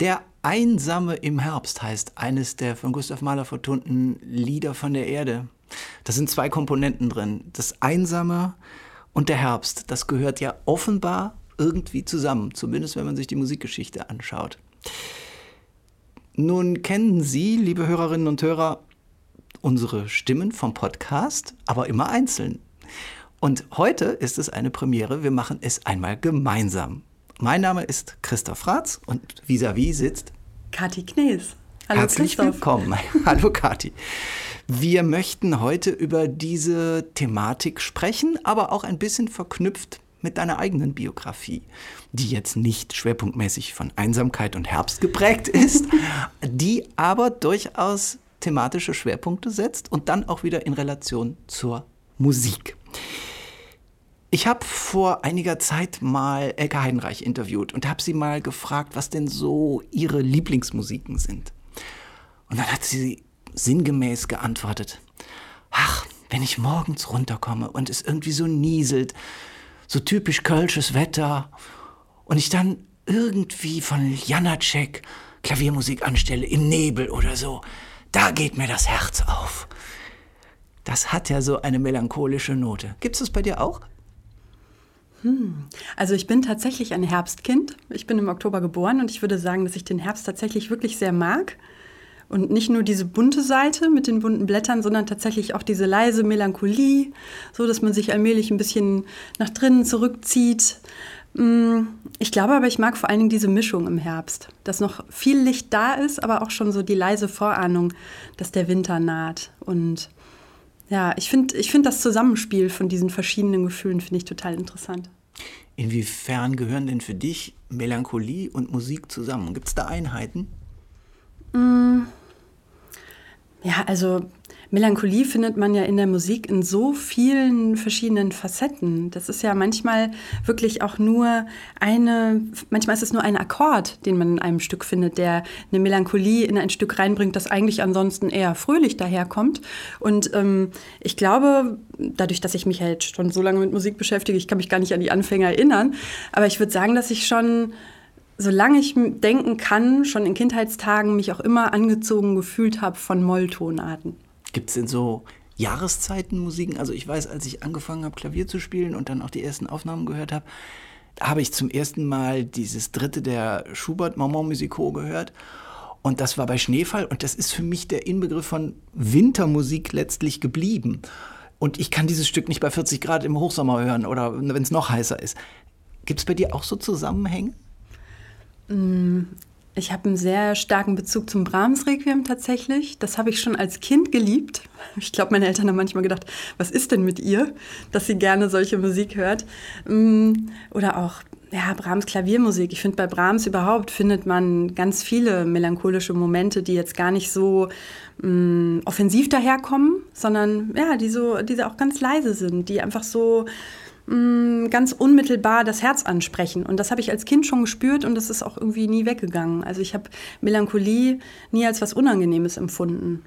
Der Einsame im Herbst heißt eines der von Gustav Mahler vertonten Lieder von der Erde. Da sind zwei Komponenten drin. Das Einsame und der Herbst. Das gehört ja offenbar irgendwie zusammen, zumindest wenn man sich die Musikgeschichte anschaut. Nun kennen Sie, liebe Hörerinnen und Hörer, unsere Stimmen vom Podcast, aber immer einzeln. Und heute ist es eine Premiere. Wir machen es einmal gemeinsam. Mein Name ist Christoph Ratz und vis-à-vis -vis sitzt Kathi Knees. Hallo Herzlich Christoph. willkommen. Hallo Kathi. Wir möchten heute über diese Thematik sprechen, aber auch ein bisschen verknüpft mit deiner eigenen Biografie, die jetzt nicht schwerpunktmäßig von Einsamkeit und Herbst geprägt ist, die aber durchaus thematische Schwerpunkte setzt und dann auch wieder in Relation zur Musik. Ich habe vor einiger Zeit mal Elke Heidenreich interviewt und habe sie mal gefragt, was denn so ihre Lieblingsmusiken sind. Und dann hat sie sinngemäß geantwortet, ach, wenn ich morgens runterkomme und es irgendwie so nieselt, so typisch kölsches Wetter und ich dann irgendwie von Janacek Klaviermusik anstelle im Nebel oder so, da geht mir das Herz auf. Das hat ja so eine melancholische Note. Gibt es das bei dir auch? Hm. Also ich bin tatsächlich ein Herbstkind. Ich bin im Oktober geboren und ich würde sagen, dass ich den Herbst tatsächlich wirklich sehr mag. Und nicht nur diese bunte Seite mit den bunten Blättern, sondern tatsächlich auch diese leise Melancholie, so dass man sich allmählich ein bisschen nach drinnen zurückzieht. Hm. Ich glaube aber, ich mag vor allen Dingen diese Mischung im Herbst, dass noch viel Licht da ist, aber auch schon so die leise Vorahnung, dass der Winter naht. Und ja, ich finde ich find das Zusammenspiel von diesen verschiedenen Gefühlen finde ich total interessant. Inwiefern gehören denn für dich Melancholie und Musik zusammen? Gibt es da Einheiten? Mm. Ja, also Melancholie findet man ja in der Musik in so vielen verschiedenen Facetten. Das ist ja manchmal wirklich auch nur eine, manchmal ist es nur ein Akkord, den man in einem Stück findet, der eine Melancholie in ein Stück reinbringt, das eigentlich ansonsten eher fröhlich daherkommt. Und ähm, ich glaube, dadurch, dass ich mich halt schon so lange mit Musik beschäftige, ich kann mich gar nicht an die Anfänger erinnern, aber ich würde sagen, dass ich schon solange ich denken kann, schon in Kindheitstagen mich auch immer angezogen gefühlt habe von Molltonarten. Gibt es denn so Jahreszeitenmusiken? Also ich weiß, als ich angefangen habe, Klavier zu spielen und dann auch die ersten Aufnahmen gehört habe, habe ich zum ersten Mal dieses dritte der Schubert Maman Musico gehört. Und das war bei Schneefall und das ist für mich der Inbegriff von Wintermusik letztlich geblieben. Und ich kann dieses Stück nicht bei 40 Grad im Hochsommer hören oder wenn es noch heißer ist. Gibt es bei dir auch so Zusammenhänge? Ich habe einen sehr starken Bezug zum Brahms-Requiem tatsächlich. Das habe ich schon als Kind geliebt. Ich glaube, meine Eltern haben manchmal gedacht, was ist denn mit ihr, dass sie gerne solche Musik hört. Mm, oder auch ja, Brahms Klaviermusik. Ich finde, bei Brahms überhaupt findet man ganz viele melancholische Momente, die jetzt gar nicht so mh, mm, offensiv daherkommen, sondern ja, die so, die auch ganz leise sind, die einfach so ganz unmittelbar das Herz ansprechen. Und das habe ich als Kind schon gespürt und das ist auch irgendwie nie weggegangen. Also ich habe Melancholie nie als was Unangenehmes empfunden.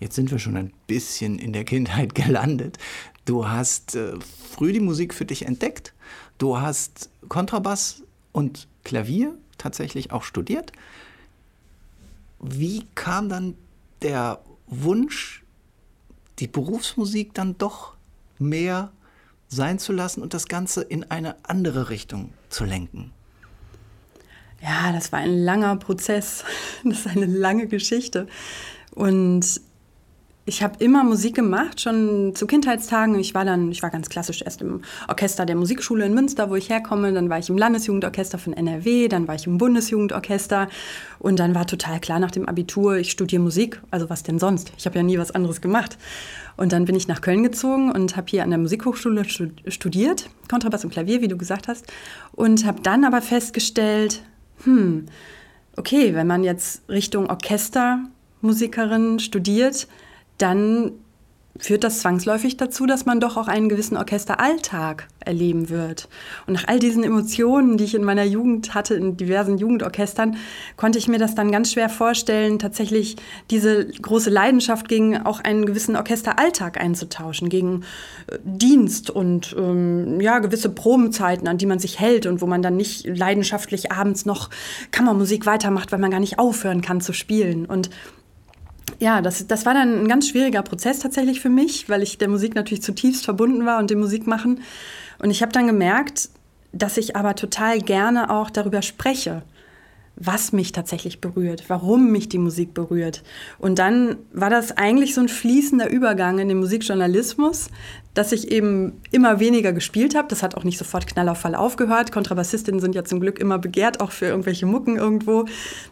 Jetzt sind wir schon ein bisschen in der Kindheit gelandet. Du hast äh, früh die Musik für dich entdeckt. Du hast Kontrabass und Klavier tatsächlich auch studiert. Wie kam dann der Wunsch, die Berufsmusik dann doch mehr sein zu lassen und das Ganze in eine andere Richtung zu lenken? Ja, das war ein langer Prozess. Das ist eine lange Geschichte. Und ich habe immer Musik gemacht, schon zu Kindheitstagen. Ich war dann, ich war ganz klassisch erst im Orchester der Musikschule in Münster, wo ich herkomme. Dann war ich im Landesjugendorchester von NRW, dann war ich im Bundesjugendorchester. Und dann war total klar nach dem Abitur, ich studiere Musik. Also was denn sonst? Ich habe ja nie was anderes gemacht. Und dann bin ich nach Köln gezogen und habe hier an der Musikhochschule studiert, Kontrabass und Klavier, wie du gesagt hast. Und habe dann aber festgestellt, hm, okay, wenn man jetzt Richtung Orchestermusikerin studiert, dann führt das zwangsläufig dazu, dass man doch auch einen gewissen Orchesteralltag erleben wird. Und nach all diesen Emotionen, die ich in meiner Jugend hatte, in diversen Jugendorchestern, konnte ich mir das dann ganz schwer vorstellen, tatsächlich diese große Leidenschaft gegen auch einen gewissen Orchesteralltag einzutauschen, gegen äh, Dienst und ähm, ja, gewisse Probenzeiten, an die man sich hält und wo man dann nicht leidenschaftlich abends noch Kammermusik weitermacht, weil man gar nicht aufhören kann zu spielen. Und ja, das, das war dann ein ganz schwieriger Prozess tatsächlich für mich, weil ich der Musik natürlich zutiefst verbunden war und dem Musikmachen. Und ich habe dann gemerkt, dass ich aber total gerne auch darüber spreche was mich tatsächlich berührt, warum mich die Musik berührt. Und dann war das eigentlich so ein fließender Übergang in den Musikjournalismus, dass ich eben immer weniger gespielt habe. Das hat auch nicht sofort Knall auf Fall aufgehört. Kontrabassistinnen sind ja zum Glück immer begehrt, auch für irgendwelche Mucken irgendwo.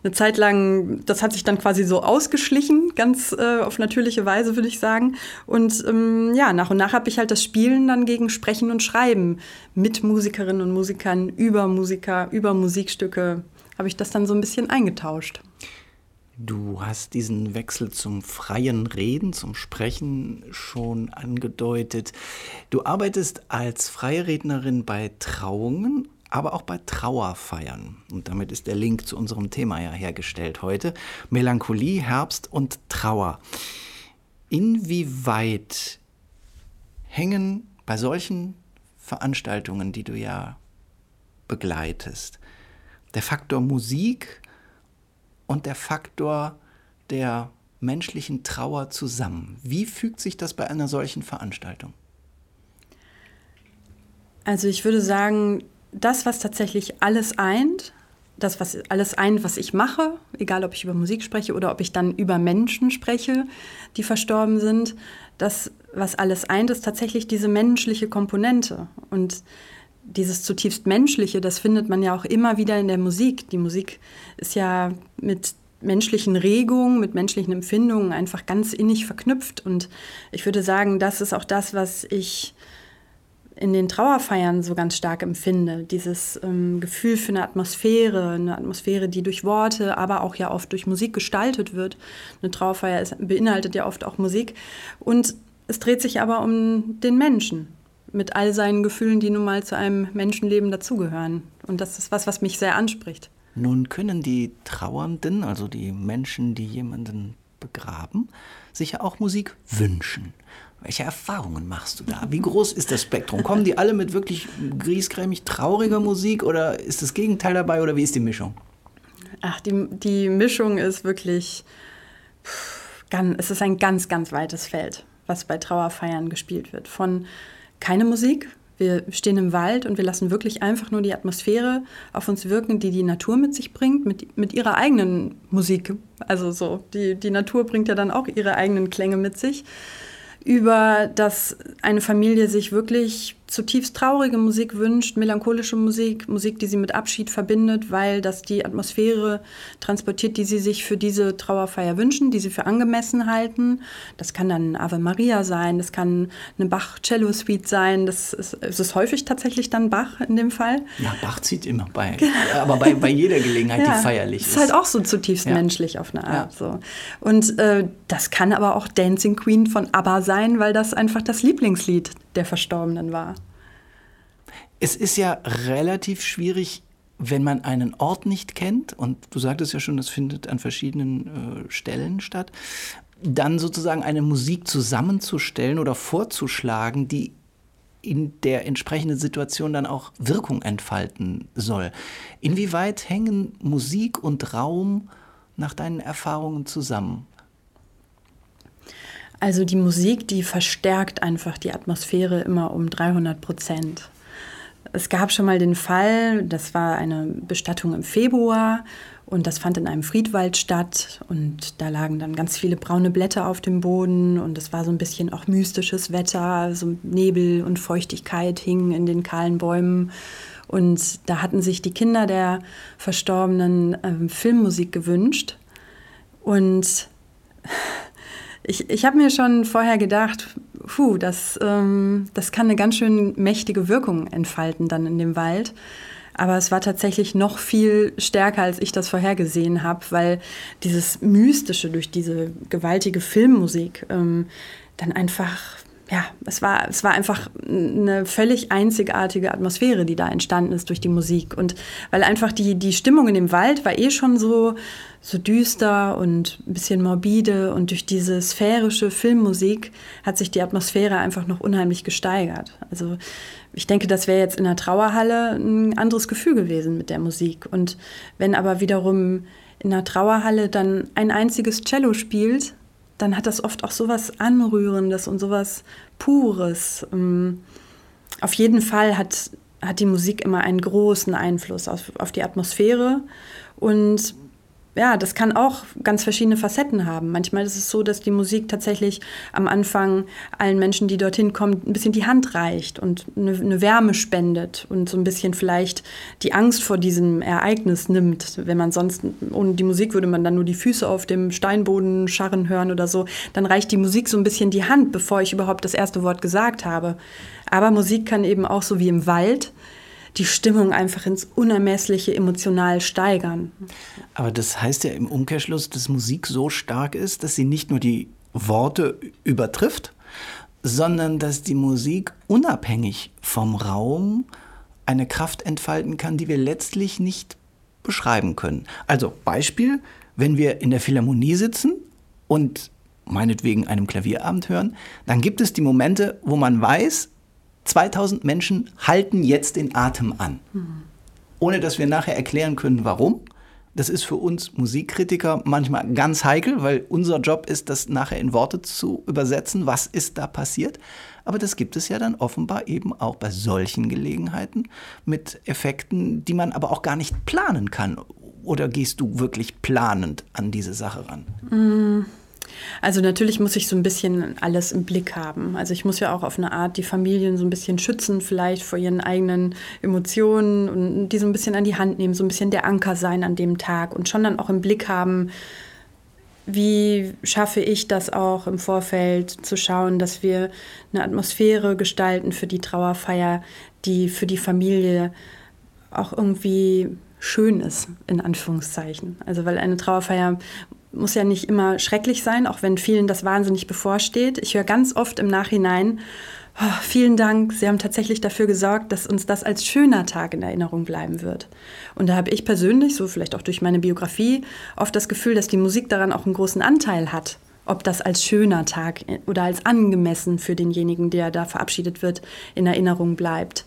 Eine Zeit lang, das hat sich dann quasi so ausgeschlichen, ganz äh, auf natürliche Weise, würde ich sagen. Und ähm, ja, nach und nach habe ich halt das Spielen dann gegen Sprechen und Schreiben mit Musikerinnen und Musikern über Musiker, über Musikstücke habe ich das dann so ein bisschen eingetauscht. Du hast diesen Wechsel zum freien Reden, zum Sprechen schon angedeutet. Du arbeitest als freie Rednerin bei Trauungen, aber auch bei Trauerfeiern. Und damit ist der Link zu unserem Thema ja hergestellt heute. Melancholie, Herbst und Trauer. Inwieweit hängen bei solchen Veranstaltungen, die du ja begleitest, der Faktor Musik und der Faktor der menschlichen Trauer zusammen. Wie fügt sich das bei einer solchen Veranstaltung? Also ich würde sagen, das, was tatsächlich alles eint, das, was alles eint, was ich mache, egal ob ich über Musik spreche oder ob ich dann über Menschen spreche, die verstorben sind, das, was alles eint, ist tatsächlich diese menschliche Komponente. Und dieses zutiefst Menschliche, das findet man ja auch immer wieder in der Musik. Die Musik ist ja mit menschlichen Regungen, mit menschlichen Empfindungen einfach ganz innig verknüpft. Und ich würde sagen, das ist auch das, was ich in den Trauerfeiern so ganz stark empfinde. Dieses ähm, Gefühl für eine Atmosphäre, eine Atmosphäre, die durch Worte, aber auch ja oft durch Musik gestaltet wird. Eine Trauerfeier ist, beinhaltet ja oft auch Musik. Und es dreht sich aber um den Menschen mit all seinen Gefühlen, die nun mal zu einem Menschenleben dazugehören. Und das ist was, was mich sehr anspricht. Nun können die Trauernden, also die Menschen, die jemanden begraben, sich ja auch Musik wünschen. Welche Erfahrungen machst du da? Wie groß ist das Spektrum? Kommen die alle mit wirklich griesgrämig trauriger Musik oder ist das Gegenteil dabei oder wie ist die Mischung? Ach, die, die Mischung ist wirklich, pff, ganz, es ist ein ganz, ganz weites Feld, was bei Trauerfeiern gespielt wird. Von keine Musik. Wir stehen im Wald und wir lassen wirklich einfach nur die Atmosphäre auf uns wirken, die die Natur mit sich bringt, mit, mit ihrer eigenen Musik. Also so, die, die Natur bringt ja dann auch ihre eigenen Klänge mit sich. Über dass eine Familie sich wirklich zutiefst traurige Musik wünscht, melancholische Musik, Musik, die sie mit Abschied verbindet, weil das die Atmosphäre transportiert, die sie sich für diese Trauerfeier wünschen, die sie für angemessen halten. Das kann dann Ave Maria sein, das kann eine Bach-Cello-Suite sein, das ist, es ist häufig tatsächlich dann Bach in dem Fall. Ja, Bach zieht immer bei, aber bei, bei jeder Gelegenheit, ja, die feierlich ist. ist halt auch so zutiefst ja. menschlich auf eine Art. Ja. So. Und äh, das kann aber auch Dancing Queen von ABBA sein, weil das einfach das Lieblingslied der Verstorbenen war. Es ist ja relativ schwierig, wenn man einen Ort nicht kennt, und du sagtest ja schon, das findet an verschiedenen äh, Stellen statt, dann sozusagen eine Musik zusammenzustellen oder vorzuschlagen, die in der entsprechenden Situation dann auch Wirkung entfalten soll. Inwieweit hängen Musik und Raum nach deinen Erfahrungen zusammen? Also die Musik, die verstärkt einfach die Atmosphäre immer um 300 Prozent. Es gab schon mal den Fall, das war eine Bestattung im Februar und das fand in einem Friedwald statt und da lagen dann ganz viele braune Blätter auf dem Boden und es war so ein bisschen auch mystisches Wetter, so Nebel und Feuchtigkeit hingen in den kahlen Bäumen und da hatten sich die Kinder der Verstorbenen äh, Filmmusik gewünscht und ich, ich habe mir schon vorher gedacht, puh, das, ähm, das kann eine ganz schön mächtige Wirkung entfalten dann in dem Wald. Aber es war tatsächlich noch viel stärker, als ich das vorhergesehen habe, weil dieses Mystische durch diese gewaltige Filmmusik, ähm, dann einfach ja, es war, es war einfach eine völlig einzigartige Atmosphäre, die da entstanden ist durch die Musik. Und weil einfach die, die Stimmung in dem Wald war eh schon so, so düster und ein bisschen morbide. Und durch diese sphärische Filmmusik hat sich die Atmosphäre einfach noch unheimlich gesteigert. Also ich denke, das wäre jetzt in der Trauerhalle ein anderes Gefühl gewesen mit der Musik. Und wenn aber wiederum in der Trauerhalle dann ein einziges Cello spielt, dann hat das oft auch sowas Anrührendes und sowas Pures. Ähm, auf jeden Fall hat, hat die Musik immer einen großen Einfluss auf, auf die Atmosphäre und ja, das kann auch ganz verschiedene Facetten haben. Manchmal ist es so, dass die Musik tatsächlich am Anfang allen Menschen, die dorthin kommen, ein bisschen die Hand reicht und eine, eine, Wärme spendet und so ein bisschen vielleicht die Angst vor diesem Ereignis nimmt. Wenn man sonst, ohne die Musik würde man dann nur die Füße auf dem Steinboden scharren hören oder so, dann reicht die Musik so ein bisschen die Hand, bevor ich überhaupt das erste Wort gesagt habe. Aber Musik kann eben auch so wie im Wald die Stimmung einfach ins Unermessliche emotional steigern. Aber das heißt ja im Umkehrschluss, dass Musik so stark ist, dass sie nicht nur die Worte übertrifft, sondern dass die Musik unabhängig vom Raum eine Kraft entfalten kann, die wir letztlich nicht beschreiben können. Also Beispiel, wenn wir in der Philharmonie sitzen und meinetwegen einem Klavierabend hören, dann gibt es die Momente, wo man weiß, 2000 Menschen halten jetzt den Atem an. Ohne dass wir nachher erklären können, warum. Das ist für uns Musikkritiker manchmal ganz heikel, weil unser Job ist, das nachher in Worte zu übersetzen, was ist da passiert. Aber das gibt es ja dann offenbar eben auch bei solchen Gelegenheiten mit Effekten, die man aber auch gar nicht planen kann. Oder gehst du wirklich planend an diese Sache ran? Mm. Also natürlich muss ich so ein bisschen alles im Blick haben. Also ich muss ja auch auf eine Art die Familien so ein bisschen schützen, vielleicht vor ihren eigenen Emotionen und die so ein bisschen an die Hand nehmen, so ein bisschen der Anker sein an dem Tag und schon dann auch im Blick haben, wie schaffe ich das auch im Vorfeld zu schauen, dass wir eine Atmosphäre gestalten für die Trauerfeier, die für die Familie auch irgendwie schön ist, in Anführungszeichen. Also weil eine Trauerfeier muss ja nicht immer schrecklich sein, auch wenn vielen das wahnsinnig bevorsteht. Ich höre ganz oft im Nachhinein, oh, vielen Dank, Sie haben tatsächlich dafür gesorgt, dass uns das als schöner Tag in Erinnerung bleiben wird. Und da habe ich persönlich, so vielleicht auch durch meine Biografie, oft das Gefühl, dass die Musik daran auch einen großen Anteil hat. Ob das als schöner Tag oder als angemessen für denjenigen, der da verabschiedet wird, in Erinnerung bleibt.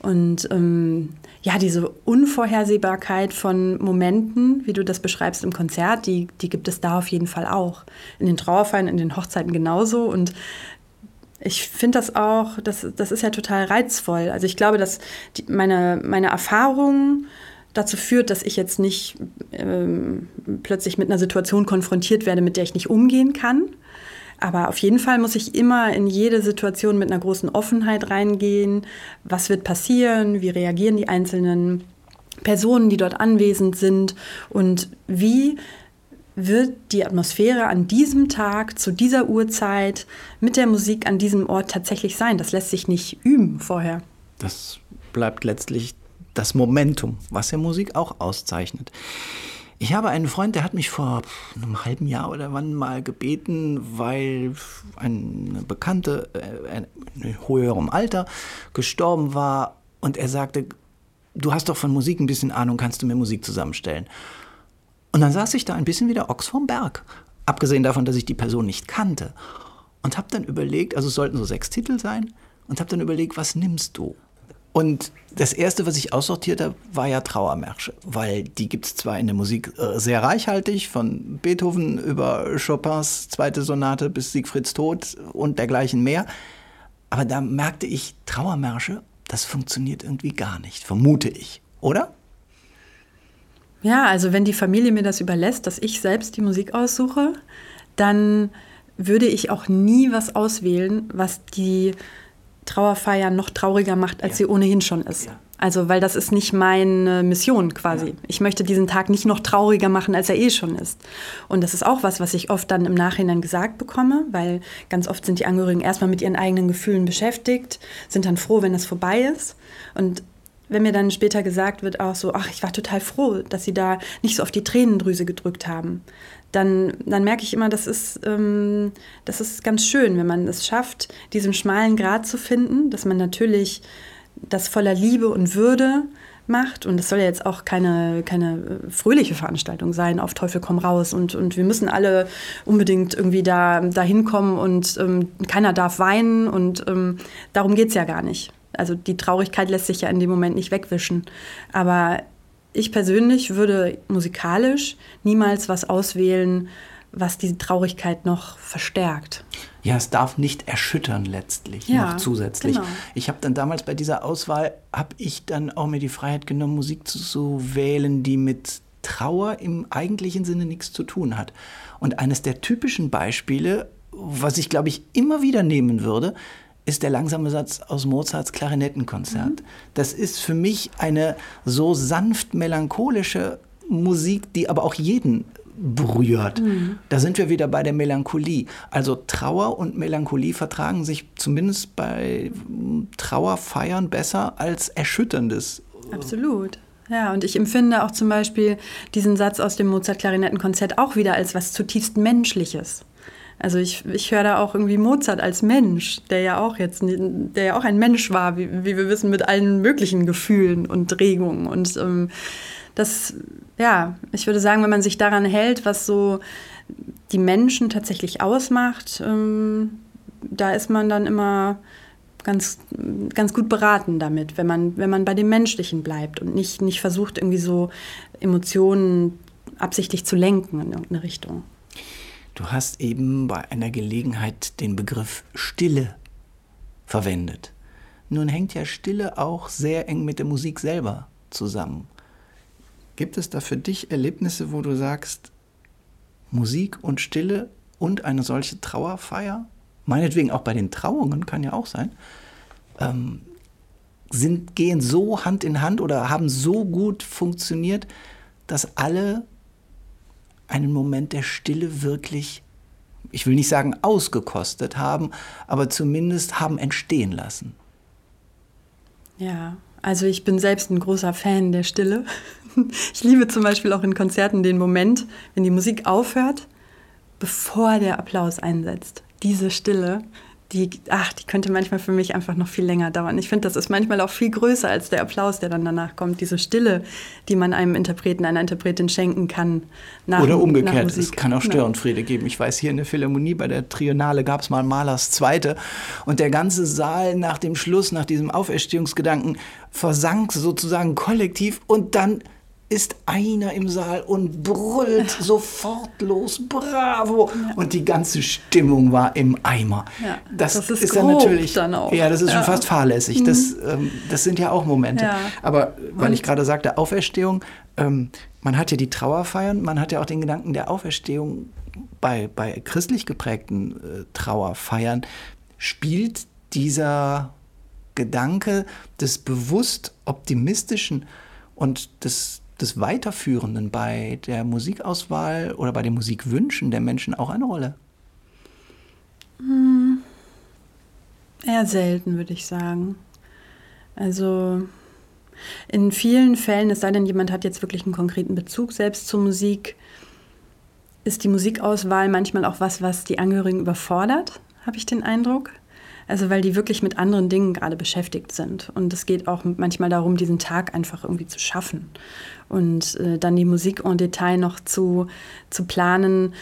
Und ähm, ja, diese Unvorhersehbarkeit von Momenten, wie du das beschreibst im Konzert, die, die gibt es da auf jeden Fall auch. In den Trauerfeiern, in den Hochzeiten genauso. Und ich finde das auch, das, das ist ja total reizvoll. Also ich glaube, dass die, meine, meine Erfahrung dazu führt, dass ich jetzt nicht ähm, plötzlich mit einer Situation konfrontiert werde, mit der ich nicht umgehen kann. Aber auf jeden Fall muss ich immer in jede Situation mit einer großen Offenheit reingehen. Was wird passieren? Wie reagieren die einzelnen Personen, die dort anwesend sind? Und wie wird die Atmosphäre an diesem Tag, zu dieser Uhrzeit, mit der Musik an diesem Ort tatsächlich sein? Das lässt sich nicht üben vorher. Das bleibt letztlich das Momentum, was ja Musik auch auszeichnet. Ich habe einen Freund, der hat mich vor einem halben Jahr oder wann mal gebeten, weil eine Bekannte äh, in höherem Alter gestorben war und er sagte, du hast doch von Musik ein bisschen Ahnung, kannst du mir Musik zusammenstellen? Und dann saß ich da ein bisschen wie der Ochs vom Berg, abgesehen davon, dass ich die Person nicht kannte und habe dann überlegt, also es sollten so sechs Titel sein und habe dann überlegt, was nimmst du? Und das erste, was ich aussortiert habe, war ja Trauermärsche, weil die gibt es zwar in der Musik äh, sehr reichhaltig, von Beethoven über Chopins zweite Sonate bis Siegfrieds Tod und dergleichen mehr, aber da merkte ich, Trauermärsche, das funktioniert irgendwie gar nicht, vermute ich, oder? Ja, also wenn die Familie mir das überlässt, dass ich selbst die Musik aussuche, dann würde ich auch nie was auswählen, was die Trauerfeier noch trauriger macht, als ja. sie ohnehin schon ist. Ja. Also, weil das ist nicht meine Mission quasi. Ja. Ich möchte diesen Tag nicht noch trauriger machen, als er eh schon ist. Und das ist auch was, was ich oft dann im Nachhinein gesagt bekomme, weil ganz oft sind die Angehörigen erstmal mit ihren eigenen Gefühlen beschäftigt, sind dann froh, wenn das vorbei ist. Und wenn mir dann später gesagt wird, auch so, ach, ich war total froh, dass sie da nicht so auf die Tränendrüse gedrückt haben, dann, dann merke ich immer, das ist, ähm, das ist ganz schön, wenn man es schafft, diesen schmalen Grat zu finden, dass man natürlich das voller Liebe und Würde macht. Und das soll ja jetzt auch keine, keine fröhliche Veranstaltung sein, auf Teufel komm raus. Und, und wir müssen alle unbedingt irgendwie da, da hinkommen und ähm, keiner darf weinen. Und ähm, darum geht es ja gar nicht. Also die Traurigkeit lässt sich ja in dem Moment nicht wegwischen. Aber ich persönlich würde musikalisch niemals was auswählen, was diese Traurigkeit noch verstärkt. Ja, es darf nicht erschüttern letztlich ja, noch zusätzlich. Genau. Ich habe dann damals bei dieser Auswahl, habe ich dann auch mir die Freiheit genommen, Musik zu, zu wählen, die mit Trauer im eigentlichen Sinne nichts zu tun hat. Und eines der typischen Beispiele, was ich glaube ich immer wieder nehmen würde, ist der langsame Satz aus Mozarts Klarinettenkonzert. Mhm. Das ist für mich eine so sanft melancholische Musik, die aber auch jeden berührt. Mhm. Da sind wir wieder bei der Melancholie. Also Trauer und Melancholie vertragen sich zumindest bei Trauerfeiern besser als Erschütterndes. Absolut. Ja, und ich empfinde auch zum Beispiel diesen Satz aus dem Mozart-Klarinettenkonzert auch wieder als was zutiefst Menschliches. Also ich, ich höre da auch irgendwie Mozart als Mensch, der ja auch jetzt, der ja auch ein Mensch war, wie, wie wir wissen, mit allen möglichen Gefühlen und Regungen. Und ähm, das, ja, ich würde sagen, wenn man sich daran hält, was so die Menschen tatsächlich ausmacht, ähm, da ist man dann immer ganz, ganz gut beraten damit, wenn man, wenn man bei dem Menschlichen bleibt und nicht, nicht versucht, irgendwie so Emotionen absichtlich zu lenken in irgendeine Richtung. Du hast eben bei einer Gelegenheit den Begriff Stille verwendet. Nun hängt ja Stille auch sehr eng mit der Musik selber zusammen. Gibt es da für dich Erlebnisse, wo du sagst, Musik und Stille und eine solche Trauerfeier, meinetwegen auch bei den Trauungen, kann ja auch sein, ähm, sind, gehen so Hand in Hand oder haben so gut funktioniert, dass alle einen Moment der Stille wirklich, ich will nicht sagen ausgekostet haben, aber zumindest haben entstehen lassen. Ja, also ich bin selbst ein großer Fan der Stille. Ich liebe zum Beispiel auch in Konzerten den Moment, wenn die Musik aufhört, bevor der Applaus einsetzt. Diese Stille, die, ach, die könnte manchmal für mich einfach noch viel länger dauern. Ich finde, das ist manchmal auch viel größer als der Applaus, der dann danach kommt. Diese Stille, die man einem Interpreten, einer Interpretin schenken kann. Nach, Oder umgekehrt, es kann auch Störenfriede ja. geben. Ich weiß, hier in der Philharmonie bei der Triennale gab es mal Malers Zweite und der ganze Saal nach dem Schluss, nach diesem Auferstehungsgedanken versank sozusagen kollektiv und dann ist einer im Saal und brüllt sofort los, bravo! Ja. Und die ganze Stimmung war im Eimer. Ja, das, das, ist, ist dann natürlich, dann auch. ja, das ist ja. schon fast fahrlässig. Mhm. Das, ähm, das sind ja auch Momente. Aber weil und ich gerade sagte, Auferstehung, ähm, man hat ja die Trauerfeiern, man hat ja auch den Gedanken der Auferstehung bei, bei christlich geprägten äh, Trauerfeiern, spielt dieser Gedanke des bewusst optimistischen und des des Weiterführenden bei der Musikauswahl oder bei den Musikwünschen der Menschen auch eine Rolle? Hm. Eher selten, würde ich sagen. Also in vielen Fällen, es sei denn, jemand hat jetzt wirklich einen konkreten Bezug selbst zur Musik, ist die Musikauswahl manchmal auch was, was die Angehörigen überfordert, habe ich den Eindruck. Also weil die wirklich mit anderen Dingen gerade beschäftigt sind. Und es geht auch manchmal darum, diesen Tag einfach irgendwie zu schaffen. Und äh, dann die Musik en Detail noch zu, zu planen,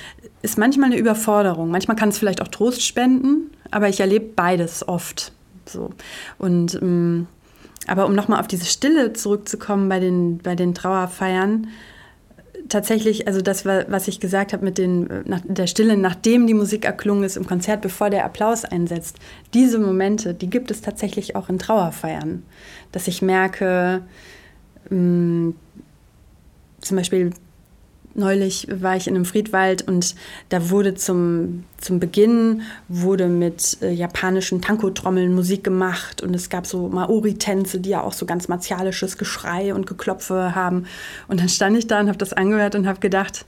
ist manchmal eine Überforderung. Manchmal kann es vielleicht auch Trost spenden, aber ich erlebe beides oft. So. Und ähm, aber um nochmal auf diese Stille zurückzukommen bei den, bei den Trauerfeiern, tatsächlich, also das, was ich gesagt habe mit den, nach, der Stille, nachdem die Musik erklungen ist im Konzert, bevor der Applaus einsetzt, diese Momente, die gibt es tatsächlich auch in Trauerfeiern. Dass ich merke, mh, mm, zum Beispiel neulich war ich in einem Friedwald und da wurde zum, zum Beginn wurde mit äh, japanischen Tanko-Trommeln Musik gemacht und es gab so Maori-Tänze, die ja auch so ganz martialisches Geschrei und Geklopfe haben. Und dann stand ich da und habe das angehört und habe gedacht,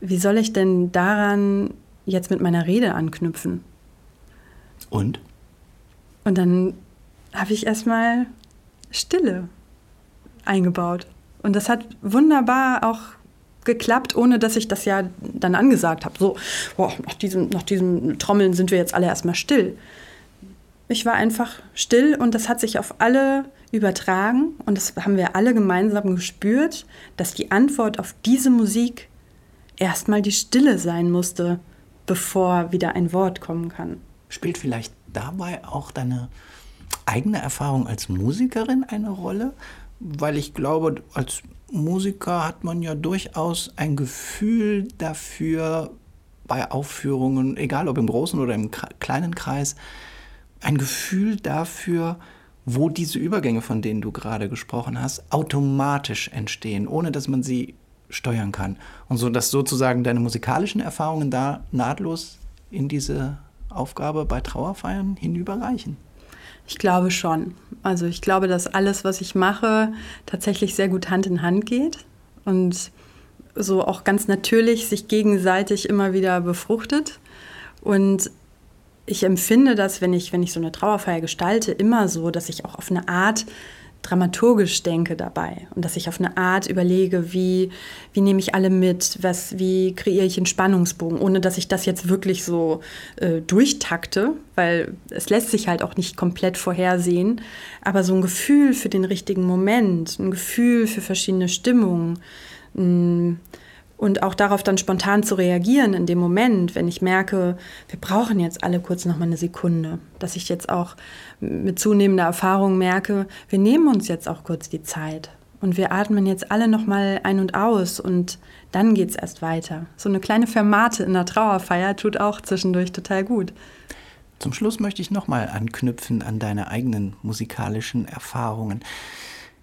wie soll ich denn daran jetzt mit meiner Rede anknüpfen? Und? Und dann habe ich erstmal Stille eingebaut. Und das hat wunderbar auch geklappt, ohne dass ich das ja dann angesagt habe. So, boah, nach, diesem, nach diesem Trommeln sind wir jetzt alle erstmal still. Ich war einfach still und das hat sich auf alle übertragen und das haben wir alle gemeinsam gespürt, dass die Antwort auf diese Musik erstmal die Stille sein musste, bevor wieder ein Wort kommen kann. Spielt vielleicht dabei auch deine eigene Erfahrung als Musikerin eine Rolle? Weil ich glaube, als Musiker hat man ja durchaus ein Gefühl dafür, bei Aufführungen, egal ob im großen oder im kleinen Kreis, ein Gefühl dafür, wo diese Übergänge, von denen du gerade gesprochen hast, automatisch entstehen, ohne dass man sie steuern kann. Und so, dass sozusagen deine musikalischen Erfahrungen da nahtlos in diese Aufgabe bei Trauerfeiern hinüberreichen. Ich glaube schon. Also ich glaube, dass alles, was ich mache, tatsächlich sehr gut Hand in Hand geht und so auch ganz natürlich sich gegenseitig immer wieder befruchtet. Und ich empfinde das, wenn ich, wenn ich so eine Trauerfeier gestalte, immer so, dass ich auch auf eine Art dramaturgisch denke dabei und dass ich auf eine Art überlege, wie, wie nehme ich alle mit, was, wie kreiere ich einen Spannungsbogen, ohne dass ich das jetzt wirklich so äh, durchtakte, weil es lässt sich halt auch nicht komplett vorhersehen, aber so ein Gefühl für den richtigen Moment, ein Gefühl für verschiedene Stimmungen, mh, mm, und auch darauf dann spontan zu reagieren in dem Moment, wenn ich merke, wir brauchen jetzt alle kurz noch mal eine Sekunde, dass ich jetzt auch mit zunehmender Erfahrung merke, wir nehmen uns jetzt auch kurz die Zeit und wir atmen jetzt alle noch mal ein und aus und dann geht es erst weiter. So eine kleine Fermate in der Trauerfeier tut auch zwischendurch total gut. Zum Schluss möchte ich noch mal anknüpfen an deine eigenen musikalischen Erfahrungen.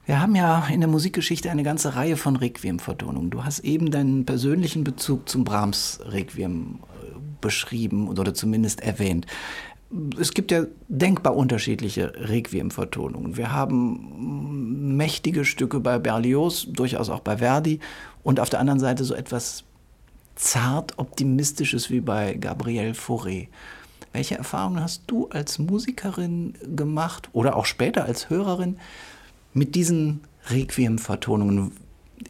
Wir haben ja in der Musikgeschichte eine ganze Reihe von Requiem-Vertonungen. Du hast eben deinen persönlichen Bezug zum Brahms-Requiem äh, beschrieben oder zumindest erwähnt. Es gibt ja denkbar unterschiedliche Requiem-Vertonungen. Wir haben mächtige Stücke bei Berlioz, durchaus auch bei Verdi und auf der anderen Seite so etwas zart optimistisches wie bei Gabriel Fauré. Welche Erfahrungen hast du als Musikerin gemacht oder auch später als Hörerin mit diesen Requiem-Vertonungen,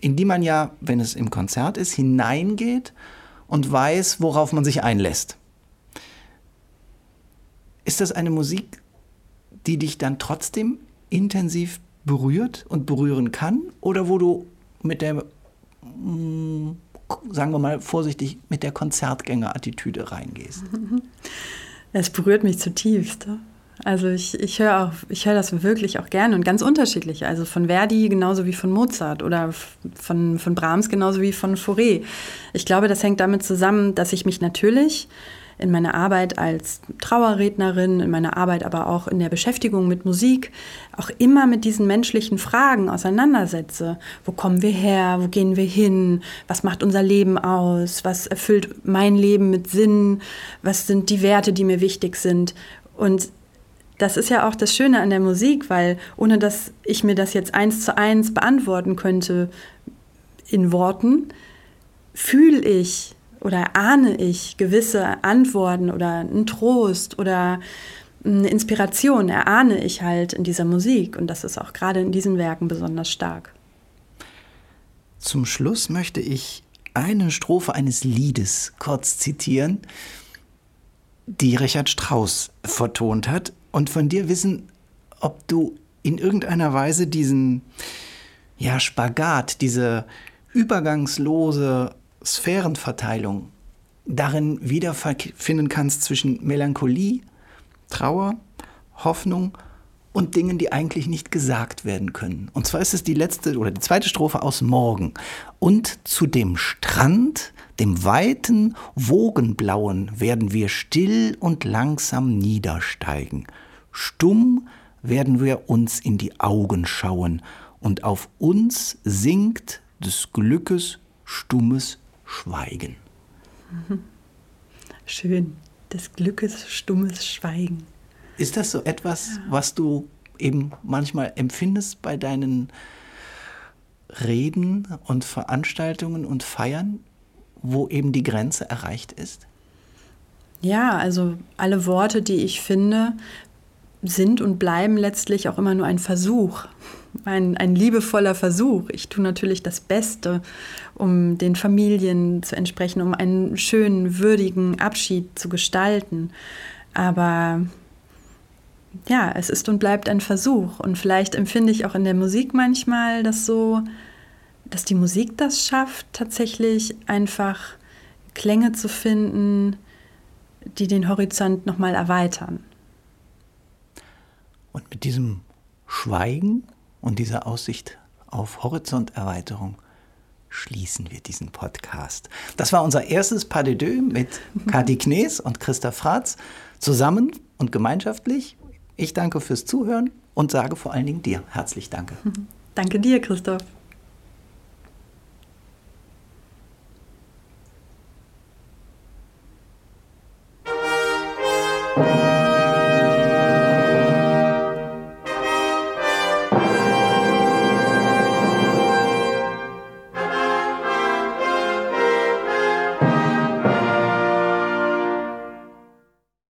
in die man ja, wenn es im Konzert ist, hineingeht und weiß, worauf man sich einlässt. Ist das eine Musik, die dich dann trotzdem intensiv berührt und berühren kann? Oder wo du mit der, mm, sagen wir mal vorsichtig, mit der Konzertgänger-Attitüde reingehst? Es berührt mich zutiefst. Also ich, ich höre auch, ich höre das wirklich auch gerne und ganz unterschiedlich. Also von Verdi genauso wie von Mozart oder von, von Brahms genauso wie von Fauré. Ich glaube, das hängt damit zusammen, dass ich mich natürlich in meiner Arbeit als Trauerrednerin, in meiner Arbeit aber auch in der Beschäftigung mit Musik auch immer mit diesen menschlichen Fragen auseinandersetze. Wo kommen wir her? Wo gehen wir hin? Was macht unser Leben aus? Was erfüllt mein Leben mit Sinn? Was sind die Werte, die mir wichtig sind? Und das ist ja auch das Schöne an der Musik, weil ohne dass ich mir das jetzt eins zu eins beantworten könnte in Worten, fühle ich oder ahne ich gewisse Antworten oder einen Trost oder eine Inspiration, erahne ich halt in dieser Musik. Und das ist auch gerade in diesen Werken besonders stark. Zum Schluss möchte ich eine Strophe eines Liedes kurz zitieren, die Richard Strauss vertont hat und von dir wissen, ob du in irgendeiner Weise diesen ja, Spagat, diese übergangslose Sphärenverteilung darin wiederfinden kannst zwischen Melancholie, Trauer, Hoffnung und Dingen, die eigentlich nicht gesagt werden können. Und zwar ist es die letzte oder die zweite Strophe aus Morgen. Und zu dem Strand, dem weiten, wogenblauen, werden wir still und langsam niedersteigen. Stumm werden wir uns in die Augen schauen, und auf uns sinkt des Glückes stummes Schweigen. Schön, des Glückes stummes Schweigen. Ist das so etwas, was du eben manchmal empfindest bei deinen Reden und Veranstaltungen und Feiern, wo eben die Grenze erreicht ist? Ja, also alle Worte, die ich finde, sind und bleiben letztlich auch immer nur ein Versuch, ein, ein liebevoller Versuch. Ich tue natürlich das Beste, um den Familien zu entsprechen, um einen schönen, würdigen Abschied zu gestalten. Aber ja, es ist und bleibt ein Versuch. Und vielleicht empfinde ich auch in der Musik manchmal das so, dass die Musik das schafft, tatsächlich einfach Klänge zu finden, die den Horizont nochmal erweitern. Und mit diesem Schweigen und dieser Aussicht auf Horizonterweiterung schließen wir diesen Podcast. Das war unser erstes Pas de deux mit Kati Knees und Christa Fratz zusammen und gemeinschaftlich. Ich danke fürs Zuhören und sage vor allen Dingen dir herzlich Danke. Danke dir, Christoph.